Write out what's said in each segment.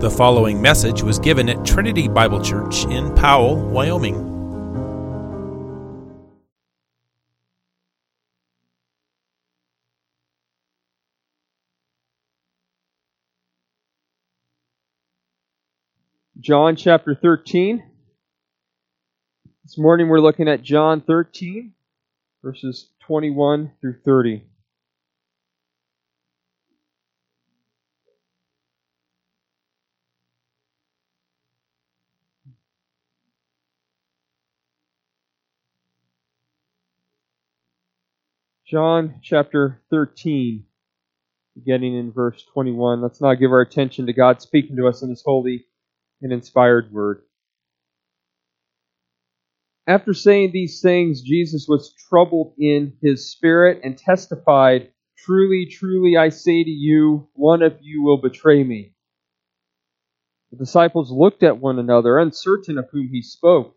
The following message was given at Trinity Bible Church in Powell, Wyoming. John chapter 13. This morning we're looking at John 13, verses 21 through 30. John chapter 13, beginning in verse 21. Let's now give our attention to God speaking to us in His holy and inspired word. After saying these things, Jesus was troubled in his spirit and testified, Truly, truly, I say to you, one of you will betray me. The disciples looked at one another, uncertain of whom he spoke.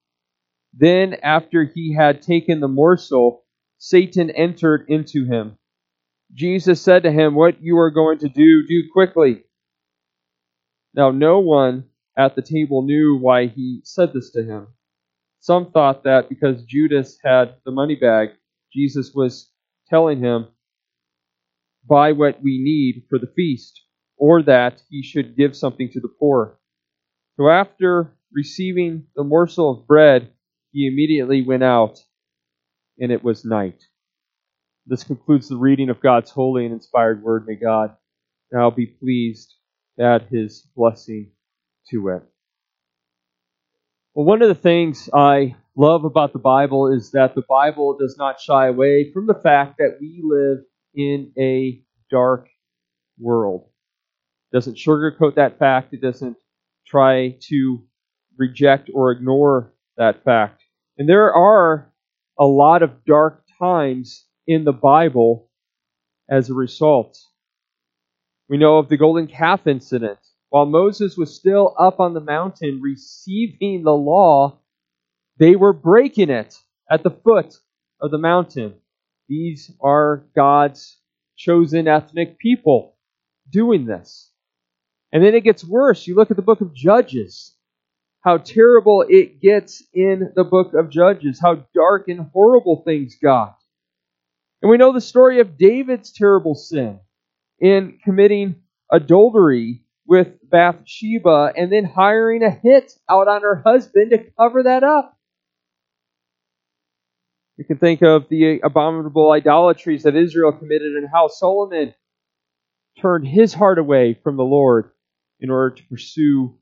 Then, after he had taken the morsel, Satan entered into him. Jesus said to him, What you are going to do, do quickly. Now, no one at the table knew why he said this to him. Some thought that because Judas had the money bag, Jesus was telling him, Buy what we need for the feast, or that he should give something to the poor. So, after receiving the morsel of bread, he immediately went out, and it was night. This concludes the reading of God's holy and inspired word. May God now be pleased to add his blessing to it. Well, one of the things I love about the Bible is that the Bible does not shy away from the fact that we live in a dark world. It doesn't sugarcoat that fact. It doesn't try to reject or ignore that fact. And there are a lot of dark times in the Bible as a result. We know of the golden calf incident. While Moses was still up on the mountain receiving the law, they were breaking it at the foot of the mountain. These are God's chosen ethnic people doing this. And then it gets worse. You look at the book of Judges how terrible it gets in the book of Judges, how dark and horrible things got. And we know the story of David's terrible sin in committing adultery with Bathsheba and then hiring a hit out on her husband to cover that up. You can think of the abominable idolatries that Israel committed and how Solomon turned his heart away from the Lord in order to pursue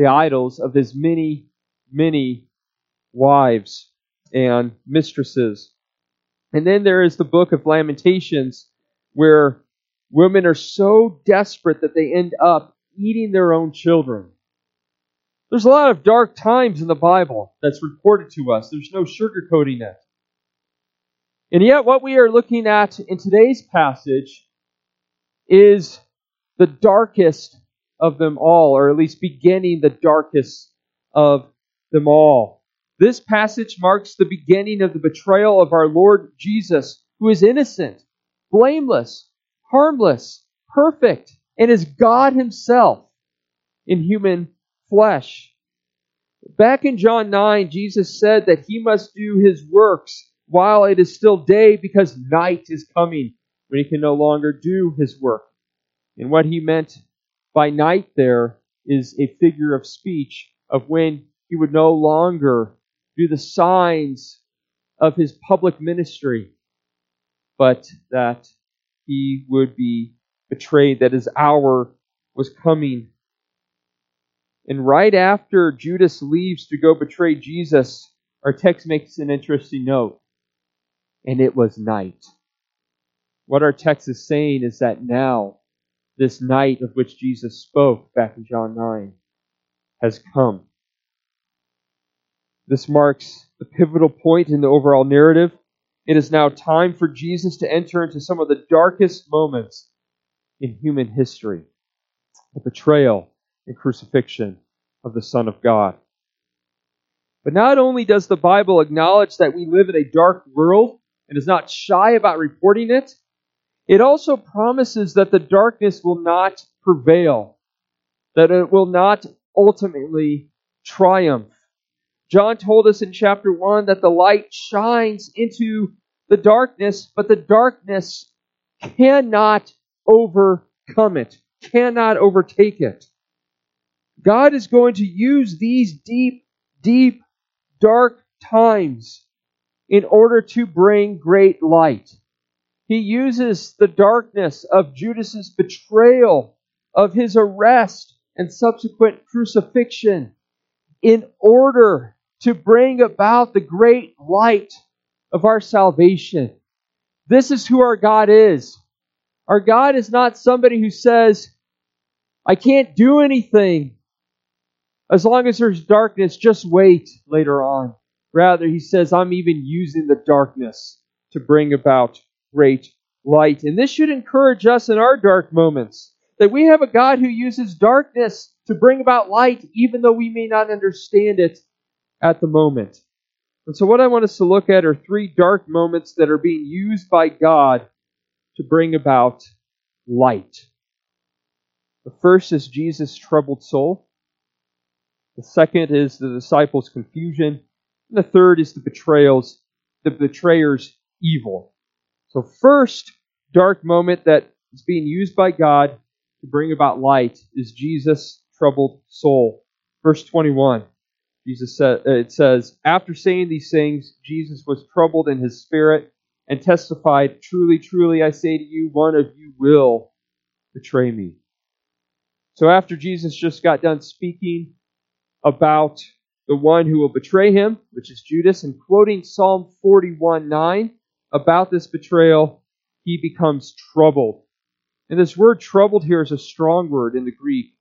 the idols of his many, many wives and mistresses. And then there is the book of Lamentations, where women are so desperate that they end up eating their own children. There's a lot of dark times in the Bible that's reported to us. There's no sugarcoating it. And yet, what we are looking at in today's passage is the darkest of them all, or at least beginning the darkest of them all. This passage marks the beginning of the betrayal of our Lord Jesus, who is innocent, blameless, harmless, perfect, and is God Himself in human flesh. Back in John 9, Jesus said that He must do His works while it is still day because night is coming when He can no longer do His work. And what He meant by night there is a figure of speech of when he would no longer do the signs of his public ministry, but that he would be betrayed, that his hour was coming. And right after Judas leaves to go betray Jesus, our text makes an interesting note. And it was night. What our text is saying is that now this night of which Jesus spoke back in John 9 has come. This marks the pivotal point in the overall narrative. It is now time for Jesus to enter into some of the darkest moments in human history the betrayal and crucifixion of the Son of God. But not only does the Bible acknowledge that we live in a dark world and is not shy about reporting it, it also promises that the darkness will not prevail, that it will not ultimately triumph. John told us in chapter 1 that the light shines into the darkness, but the darkness cannot overcome it, cannot overtake it. God is going to use these deep, deep, dark times in order to bring great light. He uses the darkness of Judas's betrayal, of his arrest and subsequent crucifixion in order to bring about the great light of our salvation. This is who our God is. Our God is not somebody who says, I can't do anything. As long as there's darkness, just wait later on. Rather, he says, I'm even using the darkness to bring about great light. And this should encourage us in our dark moments that we have a God who uses darkness to bring about light, even though we may not understand it at the moment. And so, what I want us to look at are three dark moments that are being used by God to bring about light. The first is Jesus' troubled soul. The second is the disciples' confusion. And the third is the betrayals, the betrayer's evil. So first dark moment that is being used by God to bring about light is Jesus' troubled soul. Verse 21. Jesus said, uh, it says, After saying these things, Jesus was troubled in his spirit and testified, Truly, truly, I say to you, one of you will betray me. So after Jesus just got done speaking about the one who will betray him, which is Judas, and quoting Psalm 41 9 about this betrayal, he becomes troubled. And this word troubled here is a strong word in the Greek,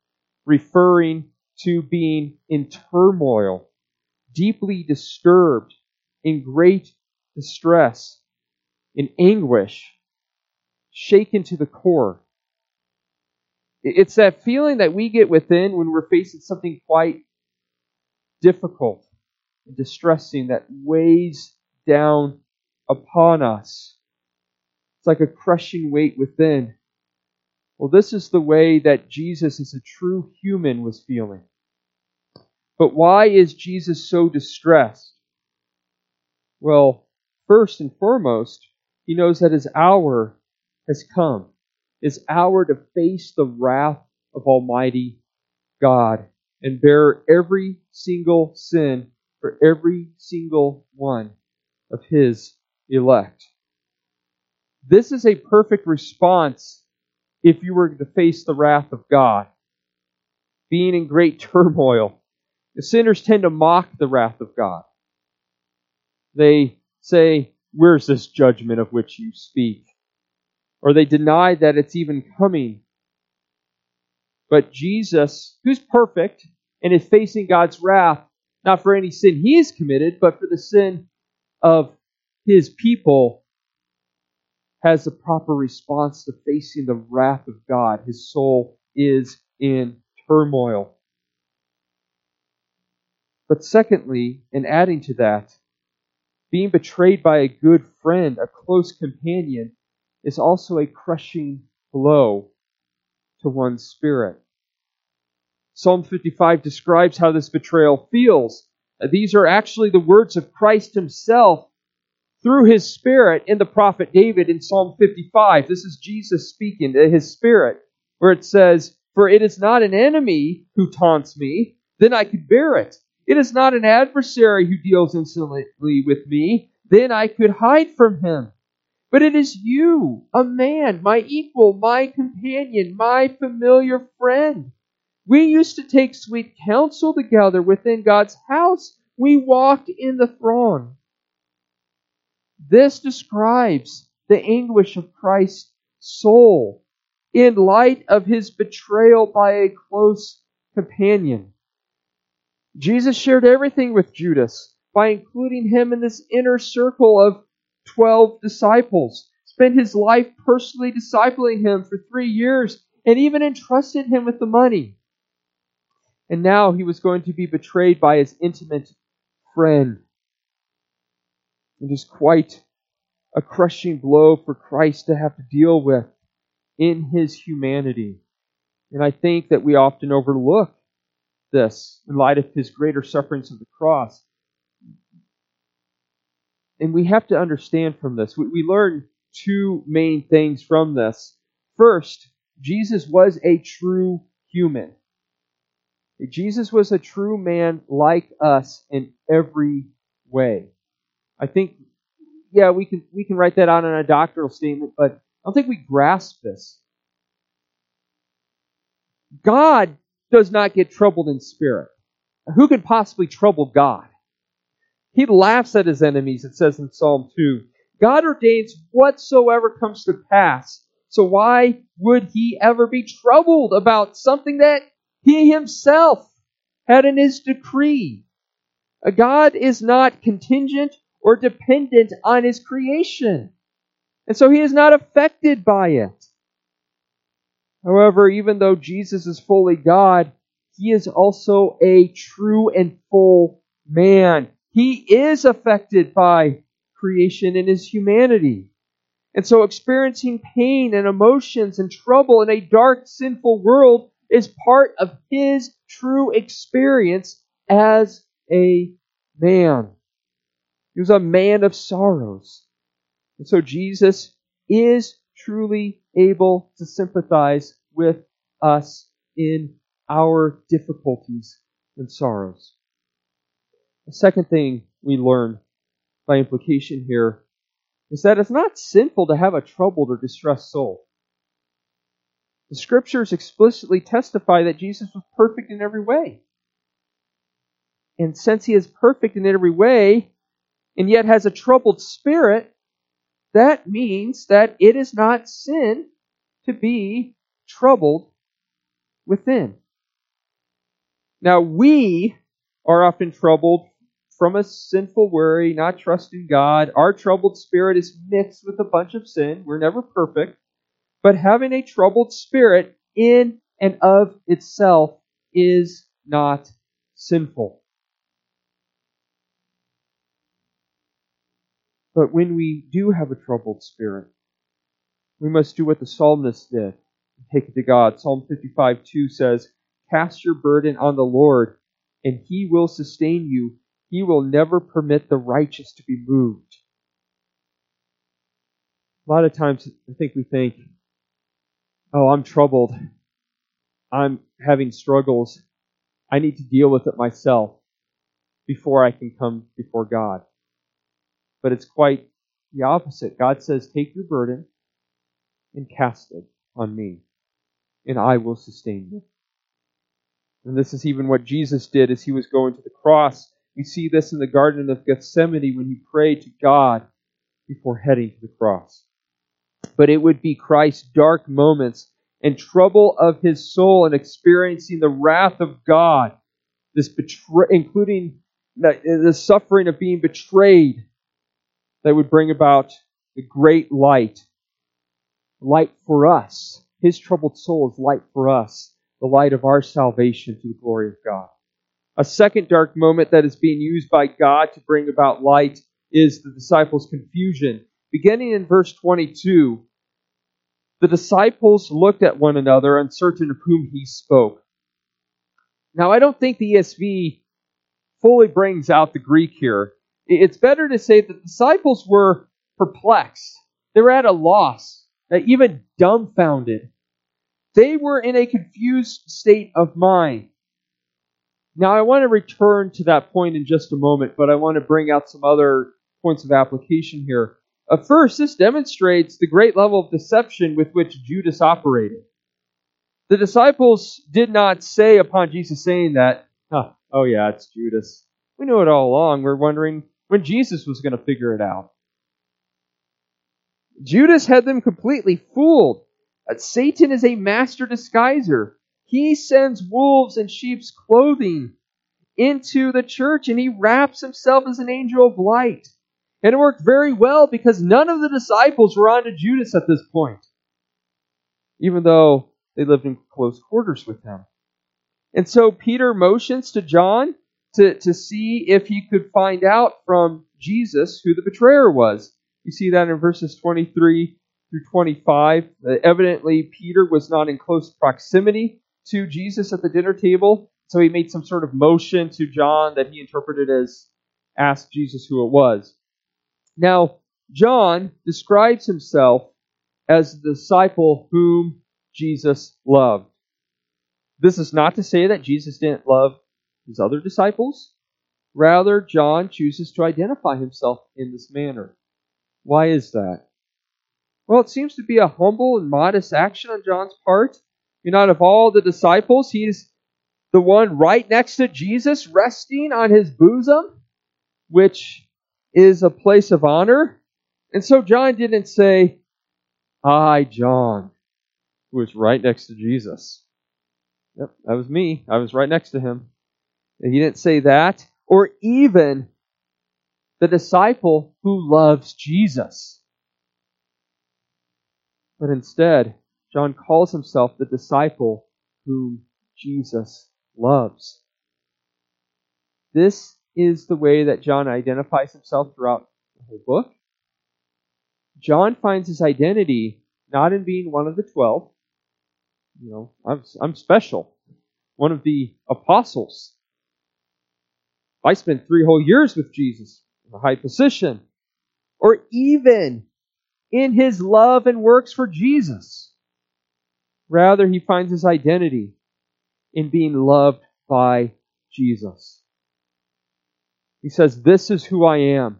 referring to being in turmoil, deeply disturbed, in great distress, in anguish, shaken to the core. It's that feeling that we get within when we're facing something quite difficult and distressing that weighs down upon us. It's like a crushing weight within. Well, this is the way that Jesus, as a true human, was feeling. But why is Jesus so distressed? Well, first and foremost, he knows that his hour has come. His hour to face the wrath of Almighty God and bear every single sin for every single one of his elect. This is a perfect response if you were to face the wrath of God. Being in great turmoil, the sinners tend to mock the wrath of God. They say, Where's this judgment of which you speak? Or they deny that it's even coming but Jesus, who's perfect and is facing God's wrath, not for any sin he has committed, but for the sin of his people, has a proper response to facing the wrath of God. His soul is in turmoil. But secondly, in adding to that, being betrayed by a good friend, a close companion, is also a crushing blow to one's spirit. Psalm 55 describes how this betrayal feels. These are actually the words of Christ himself through his spirit in the prophet David in Psalm 55. This is Jesus speaking to his spirit, where it says, For it is not an enemy who taunts me, then I could bear it. It is not an adversary who deals insolently with me, then I could hide from him. But it is you, a man, my equal, my companion, my familiar friend. We used to take sweet counsel together within God's house. We walked in the throng. This describes the anguish of Christ's soul in light of his betrayal by a close companion. Jesus shared everything with Judas by including him in this inner circle of 12 disciples, spent his life personally discipling him for three years, and even entrusted him with the money. And now he was going to be betrayed by his intimate friend. It is quite a crushing blow for Christ to have to deal with in his humanity. And I think that we often overlook this in light of his greater sufferings of the cross. And we have to understand from this. We, we learn two main things from this. First, Jesus was a true human. Jesus was a true man like us in every way. I think, yeah, we can we can write that out in a doctoral statement, but I don't think we grasp this. God does not get troubled in spirit. Who could possibly trouble God? He laughs at his enemies, it says in Psalm 2. God ordains whatsoever comes to pass. So why would he ever be troubled about something that he himself had in his decree? God is not contingent or dependent on his creation. And so he is not affected by it. However, even though Jesus is fully God, he is also a true and full man. He is affected by creation in his humanity. And so experiencing pain and emotions and trouble in a dark, sinful world is part of his true experience as a man. He was a man of sorrows. And so Jesus is truly able to sympathize with us in our difficulties and sorrows. The second thing we learn by implication here is that it's not sinful to have a troubled or distressed soul. The scriptures explicitly testify that Jesus was perfect in every way. And since he is perfect in every way, and yet has a troubled spirit, that means that it is not sin to be troubled within. Now, we are often troubled from a sinful worry, not trusting God. Our troubled spirit is mixed with a bunch of sin. We're never perfect. But having a troubled spirit in and of itself is not sinful. But when we do have a troubled spirit, we must do what the psalmist did and take it to God. Psalm 55 2 says, Cast your burden on the Lord, and he will sustain you. He will never permit the righteous to be moved. A lot of times I think we think, oh, I'm troubled. I'm having struggles. I need to deal with it myself before I can come before God. But it's quite the opposite. God says, Take your burden and cast it on me, and I will sustain you. And this is even what Jesus did as he was going to the cross. We see this in the Garden of Gethsemane when he prayed to God before heading to the cross. But it would be Christ's dark moments and trouble of his soul and experiencing the wrath of God, this betray, including the, the suffering of being betrayed, that would bring about the great light, light for us. His troubled soul is light for us, the light of our salvation to the glory of God. A second dark moment that is being used by God to bring about light is the disciples' confusion. Beginning in verse 22, the disciples looked at one another, uncertain of whom he spoke. Now, I don't think the ESV fully brings out the Greek here. It's better to say that the disciples were perplexed. They were at a loss, even dumbfounded. They were in a confused state of mind. Now, I want to return to that point in just a moment, but I want to bring out some other points of application here. Uh, first, this demonstrates the great level of deception with which Judas operated. The disciples did not say upon Jesus saying that, oh, oh yeah, it's Judas. We knew it all along. We're wondering when Jesus was going to figure it out. Judas had them completely fooled. Uh, Satan is a master disguiser. He sends wolves in sheep's clothing into the church and he wraps himself as an angel of light. And it worked very well because none of the disciples were on to Judas at this point, even though they lived in close quarters with him. And so Peter motions to John to, to see if he could find out from Jesus who the betrayer was. You see that in verses 23 through 25. Uh, evidently, Peter was not in close proximity to Jesus at the dinner table, so he made some sort of motion to John that he interpreted as ask Jesus who it was. Now, John describes himself as the disciple whom Jesus loved. This is not to say that Jesus didn't love his other disciples. Rather, John chooses to identify himself in this manner. Why is that? Well, it seems to be a humble and modest action on John's part. You know, out of all the disciples, he's the one right next to Jesus, resting on his bosom, which is a place of honor. And so John didn't say, I, John, who was right next to Jesus. Yep, that was me. I was right next to him. He didn't say that. Or even the disciple who loves Jesus. But instead, John calls himself the disciple whom Jesus loves. This is the way that John identifies himself throughout the whole book. John finds his identity not in being one of the twelve. You know, I'm, I'm special. One of the apostles. I spent three whole years with Jesus in a high position. Or even in his love and works for Jesus. Rather, he finds his identity in being loved by Jesus. He says, This is who I am.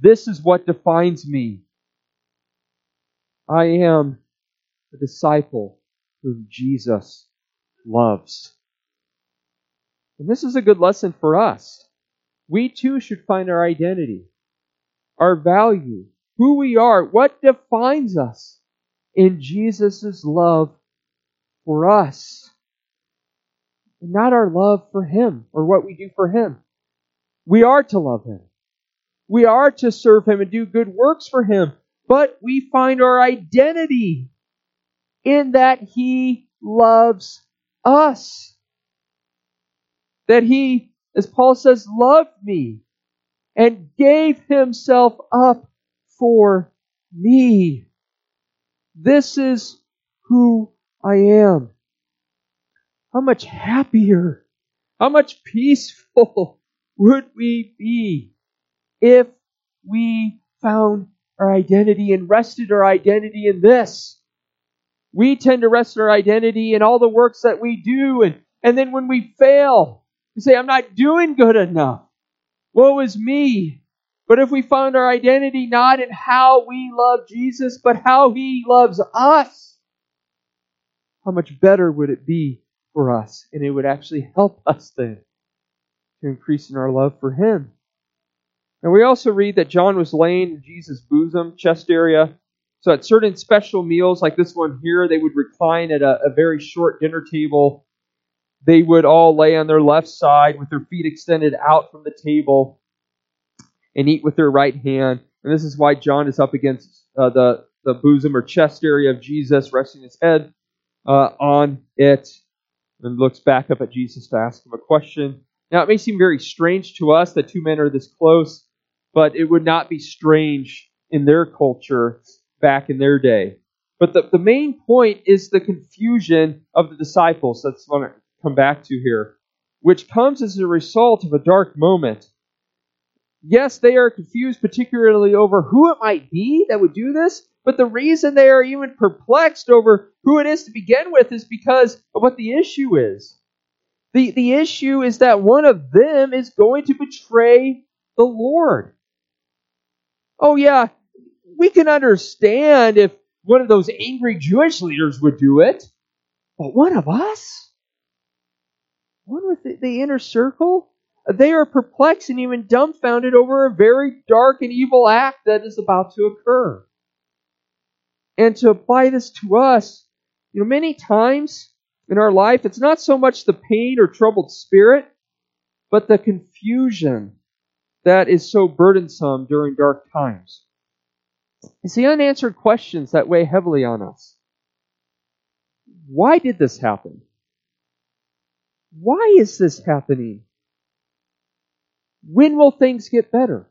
This is what defines me. I am the disciple whom Jesus loves. And this is a good lesson for us. We too should find our identity, our value, who we are, what defines us in Jesus' love for us. And not our love for Him or what we do for Him. We are to love Him. We are to serve Him and do good works for Him. But we find our identity in that He loves us. That He, as Paul says, loved me and gave Himself up for me. This is who I am. How much happier, how much peaceful would we be if we found our identity and rested our identity in this? We tend to rest our identity in all the works that we do, and, and then when we fail, we say, I'm not doing good enough. Woe is me. But if we found our identity not in how we love Jesus, but how he loves us, how much better would it be for us? And it would actually help us then to increase in our love for him. And we also read that John was laying in Jesus' bosom, chest area. So at certain special meals, like this one here, they would recline at a, a very short dinner table. They would all lay on their left side with their feet extended out from the table and eat with their right hand. And this is why John is up against uh, the, the bosom or chest area of Jesus, resting his head uh, on it, and looks back up at Jesus to ask him a question. Now, it may seem very strange to us that two men are this close, but it would not be strange in their culture back in their day. But the, the main point is the confusion of the disciples. That's what come back to here, which comes as a result of a dark moment Yes, they are confused, particularly over who it might be that would do this, but the reason they are even perplexed over who it is to begin with is because of what the issue is. The, the issue is that one of them is going to betray the Lord. Oh, yeah, we can understand if one of those angry Jewish leaders would do it, but one of us? One with the, the inner circle? They are perplexed and even dumbfounded over a very dark and evil act that is about to occur. And to apply this to us, you know, many times in our life, it's not so much the pain or troubled spirit, but the confusion that is so burdensome during dark times. It's the unanswered questions that weigh heavily on us. Why did this happen? Why is this happening? When will things get better?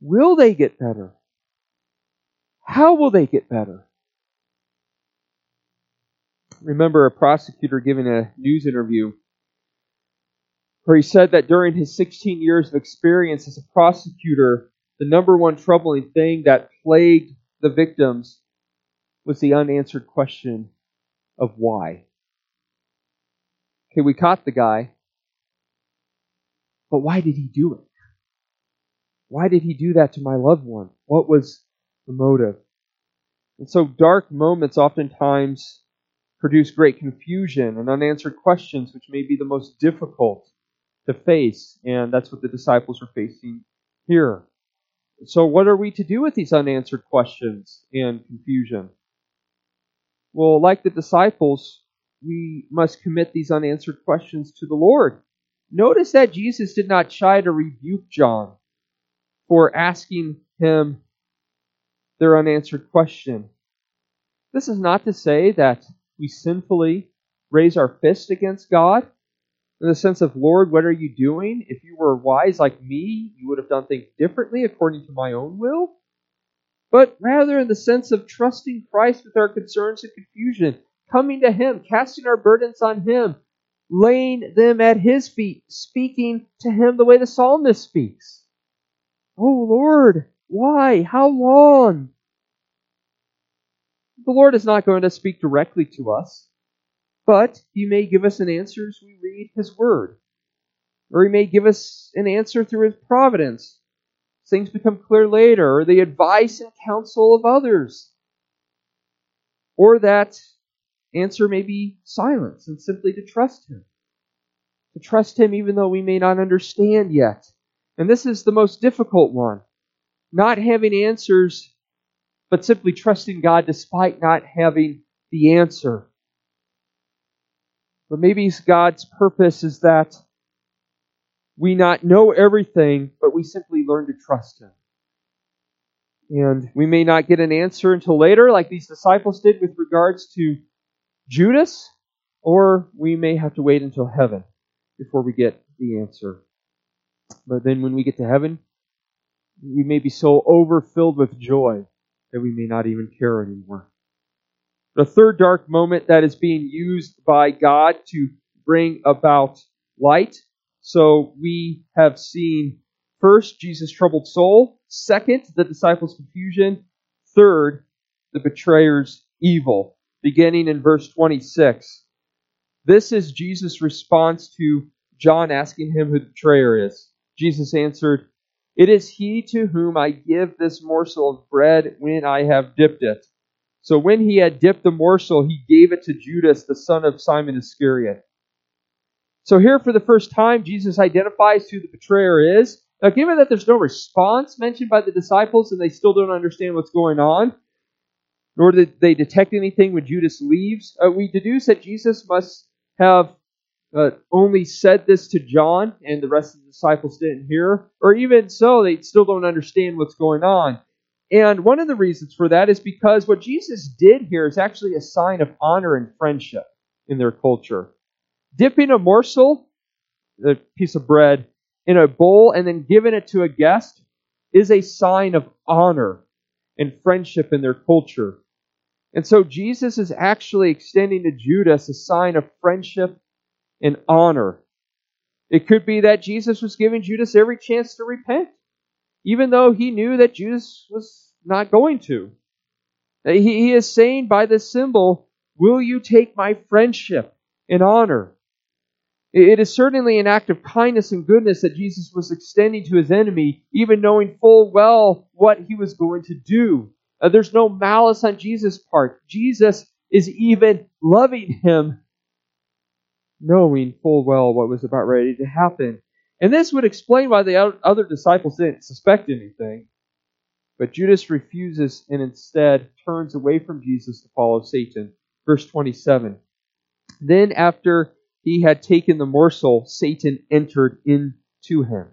Will they get better? How will they get better? Remember a prosecutor giving a news interview where he said that during his 16 years of experience as a prosecutor, the number one troubling thing that plagued the victims was the unanswered question of why. Okay, we caught the guy, but why did he do it? Why did he do that to my loved one? What was the motive? And so dark moments oftentimes produce great confusion and unanswered questions, which may be the most difficult to face. And that's what the disciples are facing here. So, what are we to do with these unanswered questions and confusion? Well, like the disciples, we must commit these unanswered questions to the Lord. Notice that Jesus did not try to rebuke John for asking him their unanswered question. This is not to say that we sinfully raise our fist against God in the sense of, Lord, what are you doing? If you were wise like me, you would have done things differently according to my own will. But rather in the sense of trusting Christ with our concerns and confusion, coming to Him, casting our burdens on Him, laying them at His feet, speaking to Him the way the psalmist speaks. Oh Lord, why? How long? The Lord is not going to speak directly to us. But he may give us an answer as we read his word. Or he may give us an answer through his providence. Things become clear later, or the advice and counsel of others. Or that answer may be silence and simply to trust him. To trust him even though we may not understand yet. And this is the most difficult one. Not having answers, but simply trusting God despite not having the answer. But maybe God's purpose is that we not know everything, but we simply learn to trust Him. And we may not get an answer until later, like these disciples did with regards to Judas, or we may have to wait until heaven before we get the answer. But then when we get to heaven, we may be so overfilled with joy that we may not even care anymore. The third dark moment that is being used by God to bring about light. So we have seen first Jesus' troubled soul, second, the disciples' confusion, third, the betrayer's evil, beginning in verse 26. This is Jesus' response to John asking him who the betrayer is. Jesus answered, It is he to whom I give this morsel of bread when I have dipped it. So when he had dipped the morsel, he gave it to Judas, the son of Simon Iscariot. So here, for the first time, Jesus identifies who the betrayer is. Now, given that there's no response mentioned by the disciples and they still don't understand what's going on, nor did they detect anything when Judas leaves, uh, we deduce that Jesus must have uh, only said this to John and the rest of the disciples didn't hear, or even so, they still don't understand what's going on. And one of the reasons for that is because what Jesus did here is actually a sign of honor and friendship in their culture. Dipping a morsel, a piece of bread, in a bowl and then giving it to a guest is a sign of honor and friendship in their culture. And so Jesus is actually extending to Judas a sign of friendship and honor. It could be that Jesus was giving Judas every chance to repent even though he knew that Judas was not going to. He, is saying by this symbol, Will you take my friendship and honor? It is certainly an act of kindness and goodness that Jesus was extending to his enemy, even knowing full well what he was going to do. Uh, there's no malice on Jesus' part. Jesus is even loving him, knowing full well what was about ready to happen. And this would explain why the other disciples didn't suspect anything. But Judas refuses and instead turns away from Jesus to follow Satan. Verse 27. Then, after he had taken the morsel, Satan entered into him.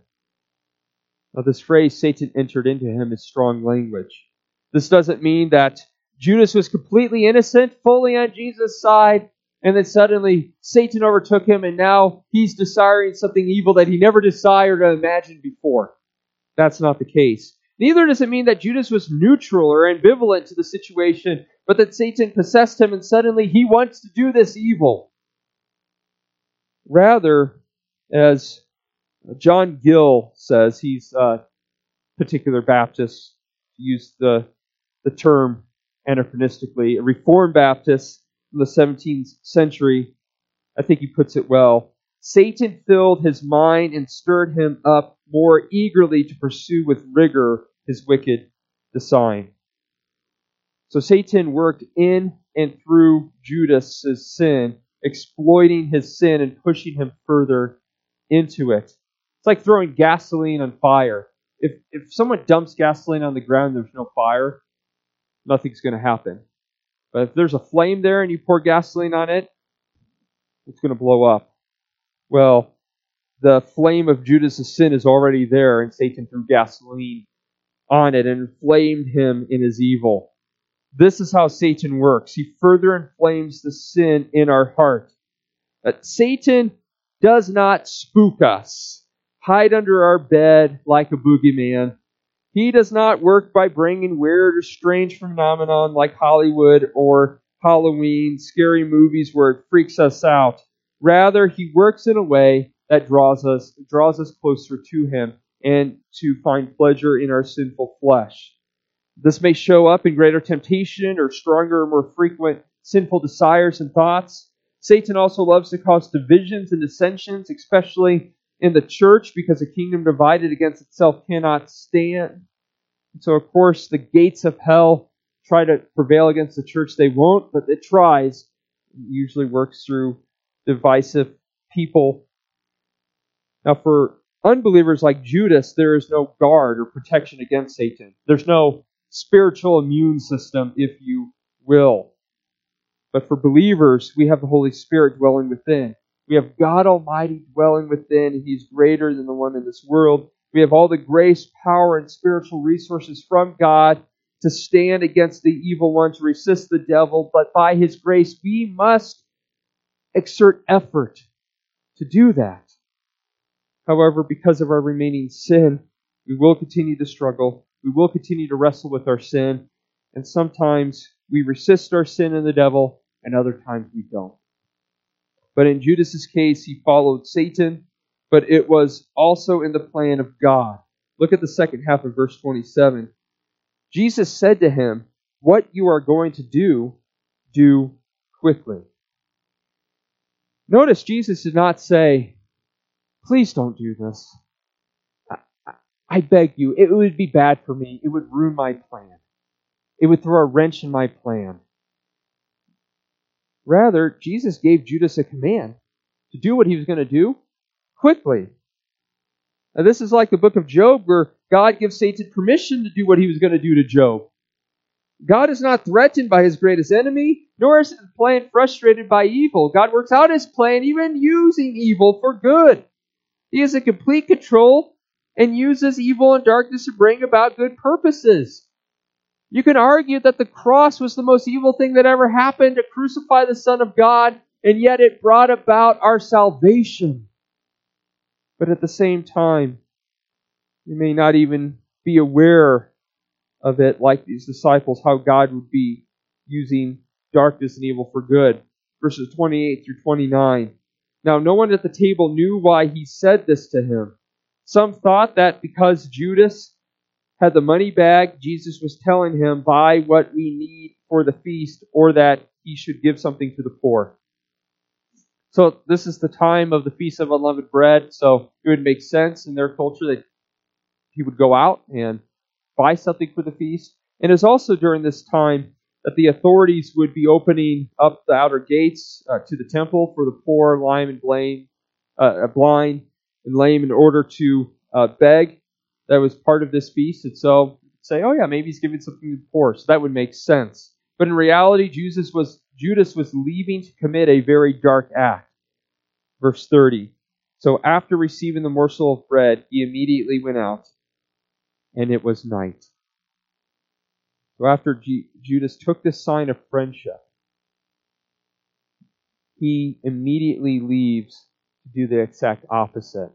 Now, this phrase, Satan entered into him, is strong language. This doesn't mean that Judas was completely innocent, fully on Jesus' side, and then suddenly Satan overtook him, and now he's desiring something evil that he never desired or imagined before. That's not the case. Neither does it mean that Judas was neutral or ambivalent to the situation, but that Satan possessed him and suddenly he wants to do this evil. Rather, as John Gill says, he's a particular Baptist, used the, the term anachronistically, a Reformed Baptist from the 17th century. I think he puts it well. Satan filled his mind and stirred him up more eagerly to pursue with rigor his wicked design. So Satan worked in and through Judas's sin, exploiting his sin and pushing him further into it. It's like throwing gasoline on fire. If if someone dumps gasoline on the ground, there's no fire, nothing's going to happen. But if there's a flame there and you pour gasoline on it, it's going to blow up. Well, the flame of Judas' sin is already there, and Satan threw gasoline on it and inflamed him in his evil. This is how Satan works. He further inflames the sin in our heart. But Satan does not spook us, hide under our bed like a boogeyman. He does not work by bringing weird or strange phenomenon like Hollywood or Halloween, scary movies where it freaks us out. Rather, he works in a way that draws us draws us closer to him and to find pleasure in our sinful flesh. This may show up in greater temptation or stronger or more frequent sinful desires and thoughts. Satan also loves to cause divisions and dissensions, especially in the church, because a kingdom divided against itself cannot stand. So, of course, the gates of hell try to prevail against the church. They won't, but it tries. It usually works through divisive people. Now, for unbelievers like Judas, there is no guard or protection against Satan. There's no spiritual immune system, if you will. But for believers, we have the Holy Spirit dwelling within. We have God Almighty dwelling within, He's greater than the one in this world. We have all the grace, power, and spiritual resources from God to stand against the evil one, to resist the devil, but by His grace, we must exert effort to do that. However, because of our remaining sin, we will continue to struggle. We will continue to wrestle with our sin. And sometimes we resist our sin and the devil, and other times we don't. But in Judas's case, he followed Satan, but it was also in the plan of God. Look at the second half of verse 27. Jesus said to him, What you are going to do, do quickly. Notice Jesus did not say, Please don't do this. I, I beg you, it would be bad for me. It would ruin my plan. It would throw a wrench in my plan. Rather, Jesus gave Judas a command to do what he was going to do quickly. Now, this is like the book of Job, where God gives Satan permission to do what he was going to do to Job. God is not threatened by his greatest enemy, nor is his plan frustrated by evil. God works out his plan, even using evil for good. He is in complete control and uses evil and darkness to bring about good purposes. You can argue that the cross was the most evil thing that ever happened to crucify the Son of God, and yet it brought about our salvation. But at the same time, you may not even be aware of it like these disciples, how God would be using darkness and evil for good. Verses 28 through 29. Now, no one at the table knew why he said this to him. Some thought that because Judas had the money bag, Jesus was telling him, buy what we need for the feast, or that he should give something to the poor. So, this is the time of the Feast of Unleavened Bread, so it would make sense in their culture that he would go out and buy something for the feast. And it's also during this time that the authorities would be opening up the outer gates uh, to the temple for the poor, lame, and blind, uh, blind and lame in order to uh, beg. That was part of this feast. And so say, oh yeah, maybe he's giving something to the poor. So that would make sense. But in reality, Judas was, Judas was leaving to commit a very dark act. Verse 30. So after receiving the morsel of bread, he immediately went out, and it was night. So after G- Judas took this sign of friendship, he immediately leaves to do the exact opposite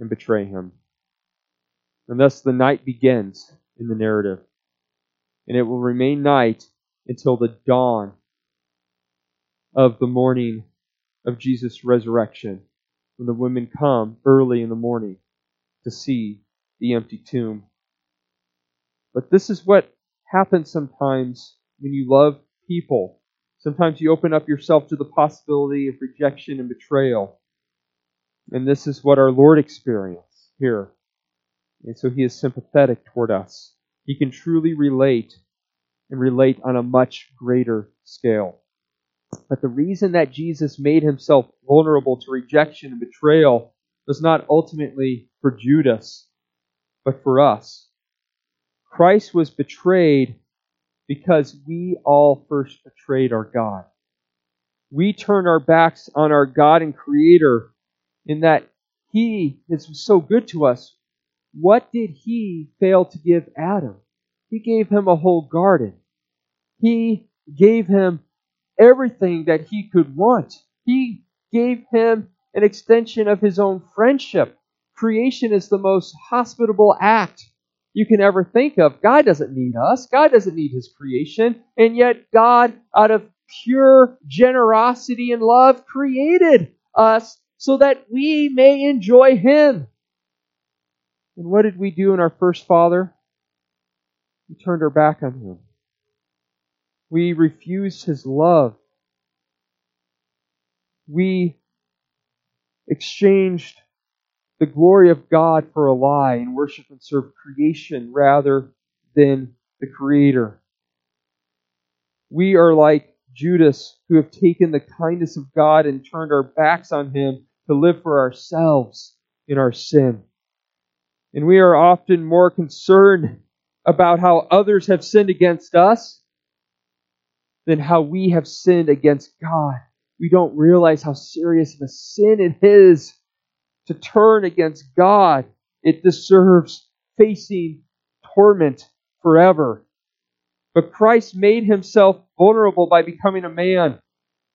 and betray him. And thus the night begins in the narrative. And it will remain night until the dawn of the morning of Jesus' resurrection, when the women come early in the morning to see the empty tomb. But this is what happens sometimes when you love people. Sometimes you open up yourself to the possibility of rejection and betrayal. And this is what our Lord experienced here. And so he is sympathetic toward us. He can truly relate and relate on a much greater scale. But the reason that Jesus made himself vulnerable to rejection and betrayal was not ultimately for Judas, but for us. Christ was betrayed because we all first betrayed our God. We turn our backs on our God and Creator in that He is so good to us. What did He fail to give Adam? He gave him a whole garden. He gave him everything that he could want. He gave him an extension of his own friendship. Creation is the most hospitable act you can ever think of. God doesn't need us, God doesn't need his creation. And yet, God, out of pure generosity and love, created us so that we may enjoy him. And what did we do in our first father? We turned our back on him. We refused his love. We exchanged the glory of God for a lie and worship and serve creation rather than the Creator. We are like Judas, who have taken the kindness of God and turned our backs on Him to live for ourselves in our sin. And we are often more concerned about how others have sinned against us than how we have sinned against God. We don't realize how serious of a sin it is to turn against God. It deserves facing torment forever. But Christ made himself vulnerable by becoming a man,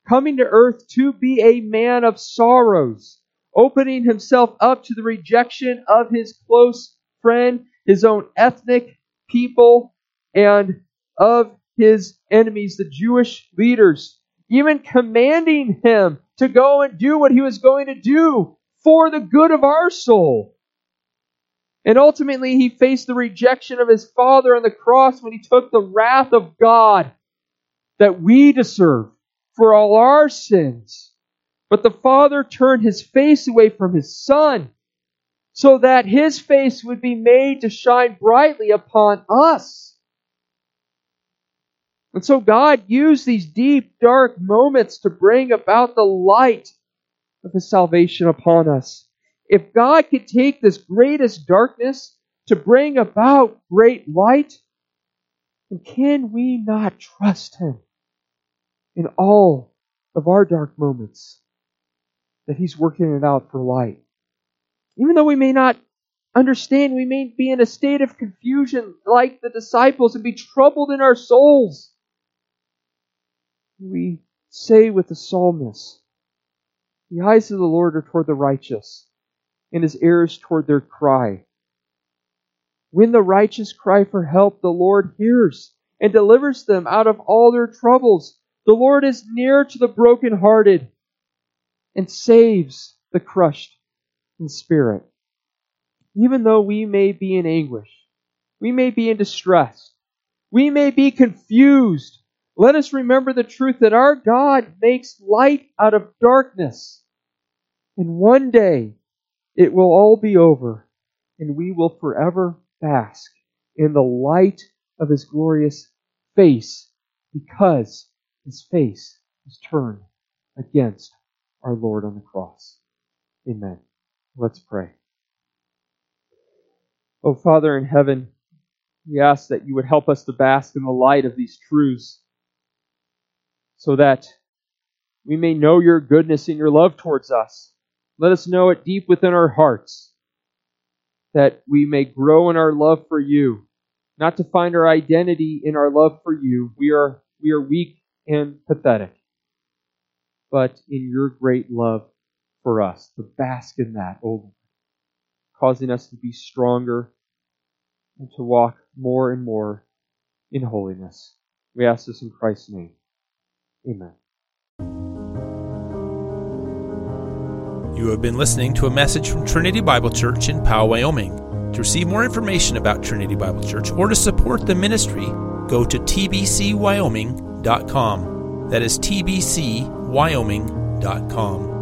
coming to earth to be a man of sorrows, opening himself up to the rejection of his close friend, his own ethnic people, and of his enemies, the Jewish leaders, even commanding him to go and do what he was going to do for the good of our soul. And ultimately, he faced the rejection of his Father on the cross when he took the wrath of God that we deserve for all our sins. But the Father turned his face away from his Son so that his face would be made to shine brightly upon us. And so God used these deep, dark moments to bring about the light of His salvation upon us. If God could take this greatest darkness to bring about great light, then can we not trust Him in all of our dark moments that He's working it out for light? Even though we may not understand, we may be in a state of confusion like the disciples and be troubled in our souls we say with the psalmist, The eyes of the Lord are toward the righteous, and his ears toward their cry. When the righteous cry for help, the Lord hears and delivers them out of all their troubles. The Lord is near to the brokenhearted and saves the crushed in spirit. Even though we may be in anguish, we may be in distress, we may be confused, let us remember the truth that our God makes light out of darkness. And one day it will all be over, and we will forever bask in the light of His glorious face because His face is turned against our Lord on the cross. Amen. Let's pray. Oh, Father in heaven, We ask that you would help us to bask in the light of these truths so that we may know your goodness and your love towards us. Let us know it deep within our hearts that we may grow in our love for you, not to find our identity in our love for you. We are, we are weak and pathetic, but in your great love for us, to bask in that, O Lord, causing us to be stronger and to walk more and more in holiness. We ask this in Christ's name. Amen. You have been listening to a message from Trinity Bible Church in Powell, Wyoming. To receive more information about Trinity Bible Church or to support the ministry, go to tbcwyoming.com. That is tbcwyoming.com wyoming.com.